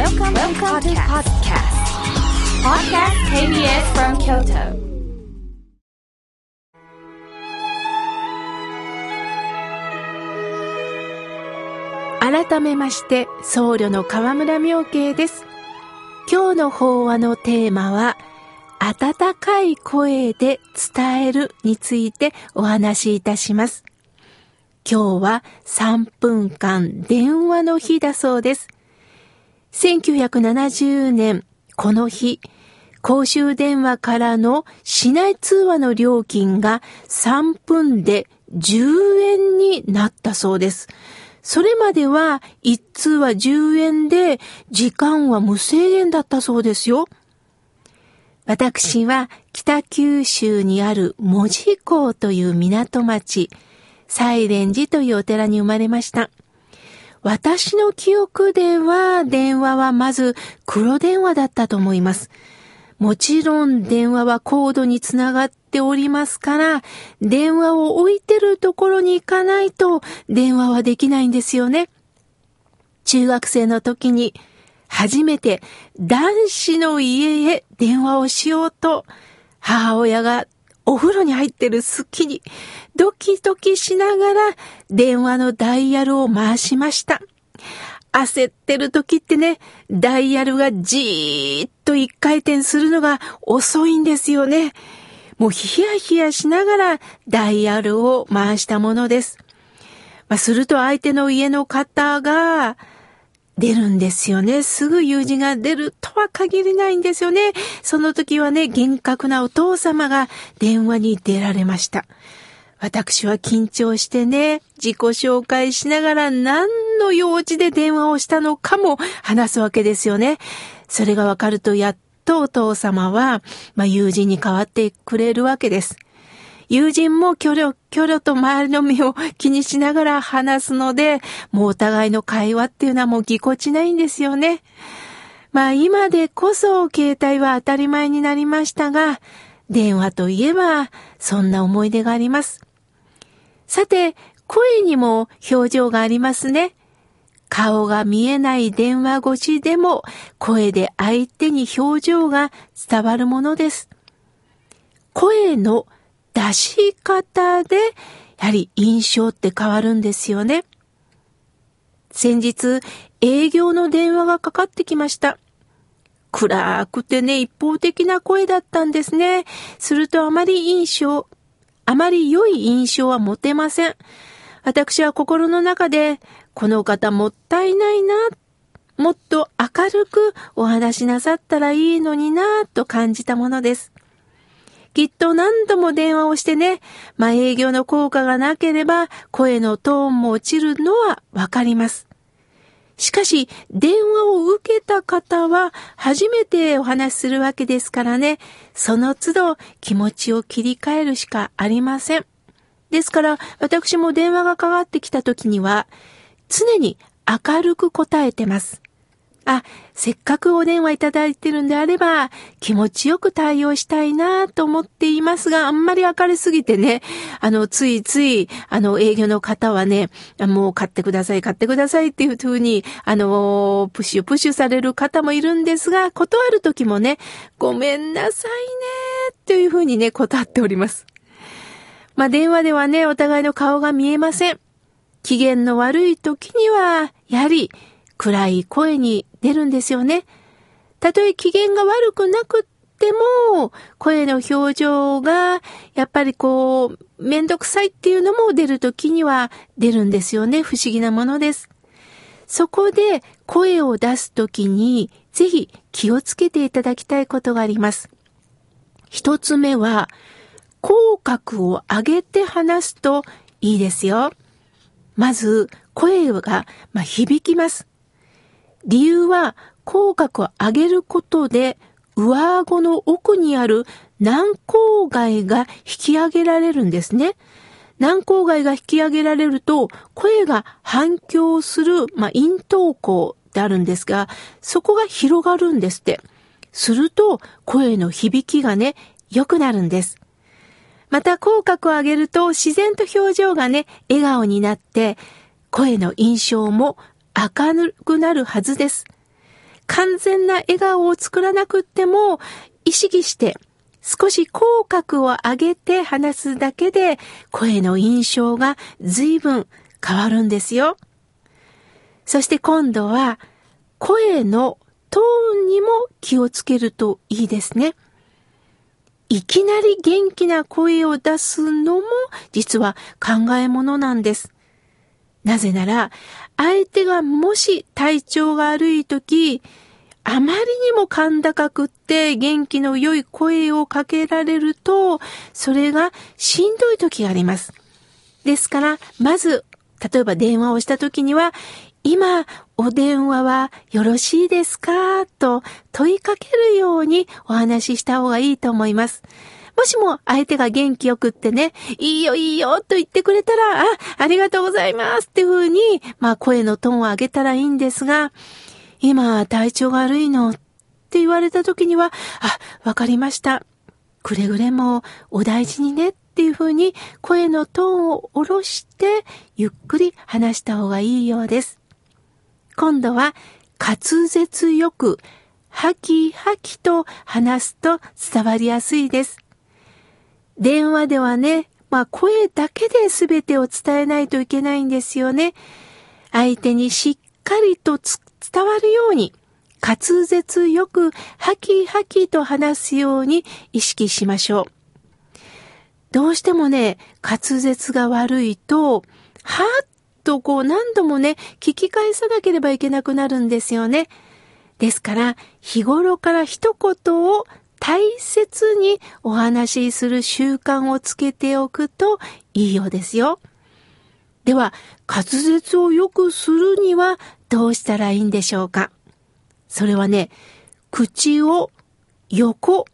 Welcome, Welcome to podcast. Podcast KBS from Kyoto. 改めまして、僧侶の河村明慶です。今日の法話のテーマは、温かい声で伝えるについてお話しいたします。今日は3分間電話の日だそうです。1970年、この日、公衆電話からの市内通話の料金が3分で10円になったそうです。それまでは1通は10円で時間は無制限だったそうですよ。私は北九州にある門司港という港町、サイレン寺というお寺に生まれました。私の記憶では電話はまず黒電話だったと思います。もちろん電話はコードにつながっておりますから、電話を置いてるところに行かないと電話はできないんですよね。中学生の時に初めて男子の家へ電話をしようと母親がお風呂に入ってる隙にドキドキしながら電話のダイヤルを回しました。焦ってる時ってね、ダイヤルがじーっと一回転するのが遅いんですよね。もうヒヤヒヤしながらダイヤルを回したものです。まあ、すると相手の家の方が出るんですよね。すぐ友人が出るとは限りないんですよね。その時はね、厳格なお父様が電話に出られました。私は緊張してね、自己紹介しながら何の用事で電話をしたのかも話すわけですよね。それがわかるとやっとお父様は、まあ、友人に変わってくれるわけです。友人もキョロキョロと周りの目を気にしながら話すので、もうお互いの会話っていうのはもうぎこちないんですよね。まあ今でこそ携帯は当たり前になりましたが、電話といえばそんな思い出があります。さて、声にも表情がありますね。顔が見えない電話越しでも声で相手に表情が伝わるものです。声の出し方で、やはり印象って変わるんですよね。先日、営業の電話がかかってきました。暗くてね、一方的な声だったんですね。するとあまり印象、あまり良い印象は持てません。私は心の中で、この方もったいないな、もっと明るくお話しなさったらいいのにな、と感じたものです。きっと何度も電話をしてね、まあ営業の効果がなければ声のトーンも落ちるのはわかります。しかし、電話を受けた方は初めてお話しするわけですからね、その都度気持ちを切り替えるしかありません。ですから、私も電話がかかってきた時には、常に明るく答えてます。あ、せっかくお電話いただいてるんであれば、気持ちよく対応したいなと思っていますが、あんまり明るすぎてね、あの、ついつい、あの、営業の方はね、もう買ってください、買ってくださいっていう風に、あの、プッシュプッシュされる方もいるんですが、断る時もね、ごめんなさいね、という風にね、断っております。まあ、電話ではね、お互いの顔が見えません。機嫌の悪い時には、やはり、暗い声に出るんですよね。たとえ機嫌が悪くなくても、声の表情が、やっぱりこう、めんどくさいっていうのも出るときには出るんですよね。不思議なものです。そこで声を出すときに、ぜひ気をつけていただきたいことがあります。一つ目は、口角を上げて話すといいですよ。まず、声が、まあ、響きます。理由は口角を上げることで上顎の奥にある軟口蓋が引き上げられるんですね。軟口蓋が引き上げられると声が反響する、まあ、咽頭口であるんですが、そこが広がるんですって。すると声の響きがね、良くなるんです。また口角を上げると自然と表情がね、笑顔になって声の印象も明るくなるはずです。完全な笑顔を作らなくっても、意識して少し口角を上げて話すだけで声の印象が随分変わるんですよ。そして今度は声のトーンにも気をつけるといいですね。いきなり元気な声を出すのも実は考え物なんです。なぜなら、相手がもし体調が悪い時、あまりにも甲高くって元気の良い声をかけられると、それがしんどい時があります。ですから、まず、例えば電話をした時には、今、お電話はよろしいですか？と問いかけるようにお話しした方がいいと思います。もしも相手が元気よくってね、いいよいいよと言ってくれたら、あ、ありがとうございますっていうふうに、まあ声のトーンを上げたらいいんですが、今体調が悪いのって言われた時には、あ、わかりました。くれぐれもお大事にねっていうふうに声のトーンを下ろしてゆっくり話した方がいいようです。今度は滑舌よく、はきはきと話すと伝わりやすいです。電話ではね、まあ声だけで全てを伝えないといけないんですよね。相手にしっかりと伝わるように、滑舌よくハキハキと話すように意識しましょう。どうしてもね、滑舌が悪いと、はっとこう何度もね、聞き返さなければいけなくなるんですよね。ですから、日頃から一言を大切にお話しする習慣をつけておくといいようですよ。では、滑舌を良くするにはどうしたらいいんでしょうか？それはね、口を横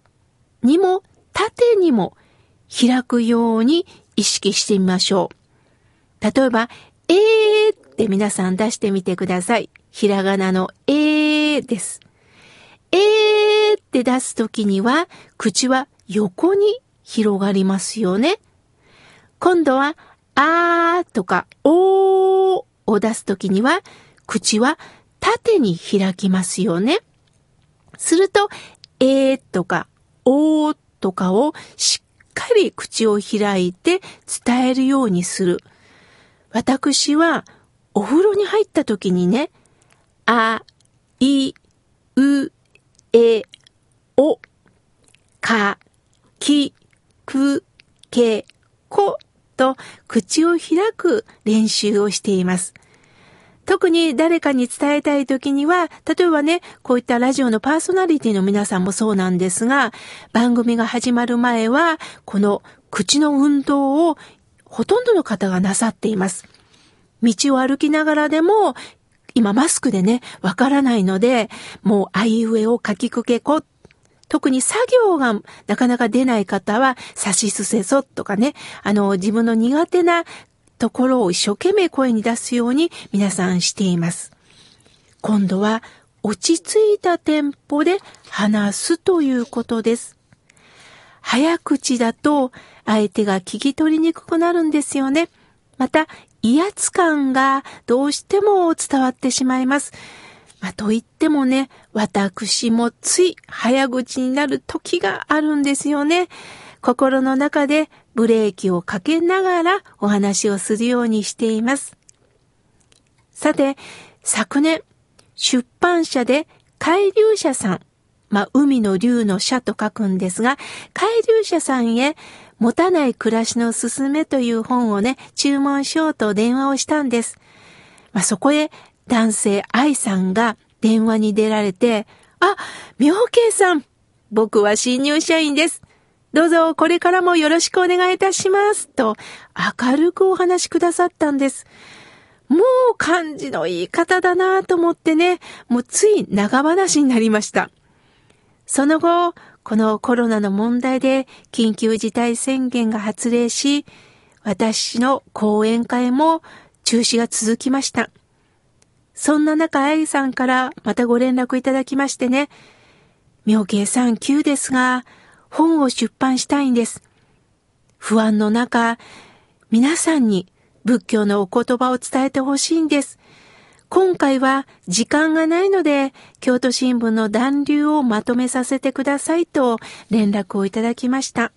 にも縦にも開くように意識してみましょう。例えば、えーって皆さん出してみてください。ひらがなのえーです。えーって出すときには、口は横に広がりますよね。今度は、あーとか、おーを出すときには、口は縦に開きますよね。すると、えーとか、おーとかをしっかり口を開いて伝えるようにする。私は、お風呂に入った時にね、あ、い、う、え、お、か、き、く、け、こ、と口を開く練習をしています。特に誰かに伝えたい時には、例えばね、こういったラジオのパーソナリティの皆さんもそうなんですが、番組が始まる前は、この口の運動をほとんどの方がなさっています。道を歩きながらでも、今マスクでね、わからないので、もうあいうえを書きくけこ。特に作業がなかなか出ない方は、さしすせそとかね、あの、自分の苦手なところを一生懸命声に出すように皆さんしています。今度は落ち着いたテンポで話すということです。早口だと相手が聞き取りにくくなるんですよね。また、威圧感がどうしても伝わってしまいます。まあ、と言ってもね、私もつい早口になる時があるんですよね。心の中でブレーキをかけながらお話をするようにしています。さて、昨年、出版社で海流者さん、まあ、海の竜の社と書くんですが、海流者さんへ持たない暮らしのすすめという本をね、注文しようと電話をしたんです。まあ、そこへ男性愛さんが電話に出られて、あ、妙慶さん、僕は新入社員です。どうぞこれからもよろしくお願いいたします。と明るくお話しくださったんです。もう感じのいい方だなと思ってね、もうつい長話になりました。その後、このコロナの問題で緊急事態宣言が発令し、私の講演会も中止が続きました。そんな中、愛さんからまたご連絡いただきましてね、妙慶さん急ですが、本を出版したいんです。不安の中、皆さんに仏教のお言葉を伝えてほしいんです。今回は時間がないので、京都新聞の暖流をまとめさせてくださいと連絡をいただきました。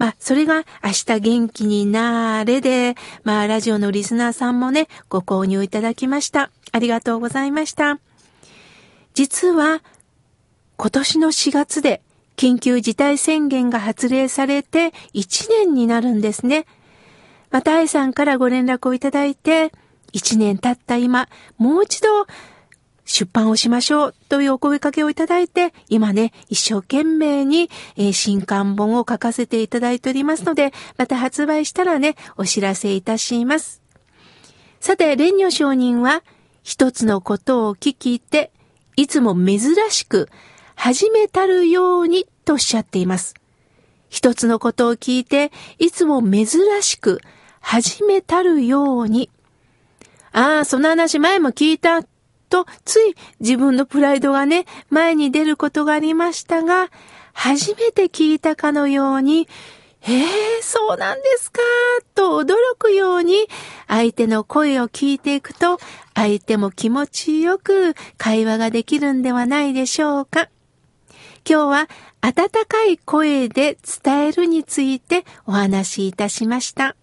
まあ、それが明日元気になーれで、まあ、ラジオのリスナーさんもね、ご購入いただきました。ありがとうございました。実は、今年の4月で緊急事態宣言が発令されて1年になるんですね。また、愛さんからご連絡をいただいて、1年経った今、もう一度出版をしましょうというお声かけをいただいて、今ね、一生懸命に、え、新刊本を書かせていただいておりますので、また発売したらね、お知らせいたします。さて、蓮如上人は、一つのことを聞いて、いつも珍しく、始めたるようにとおっしゃっています。一つのことを聞いて、いつも珍しく、始めたるように。ああ、その話前も聞いたと、つい自分のプライドがね、前に出ることがありましたが、初めて聞いたかのように、ええ、そうなんですか、と驚くように、相手の声を聞いていくと、相手も気持ちよく会話ができるんではないでしょうか。今日は温かい声で伝えるについてお話しいたしました。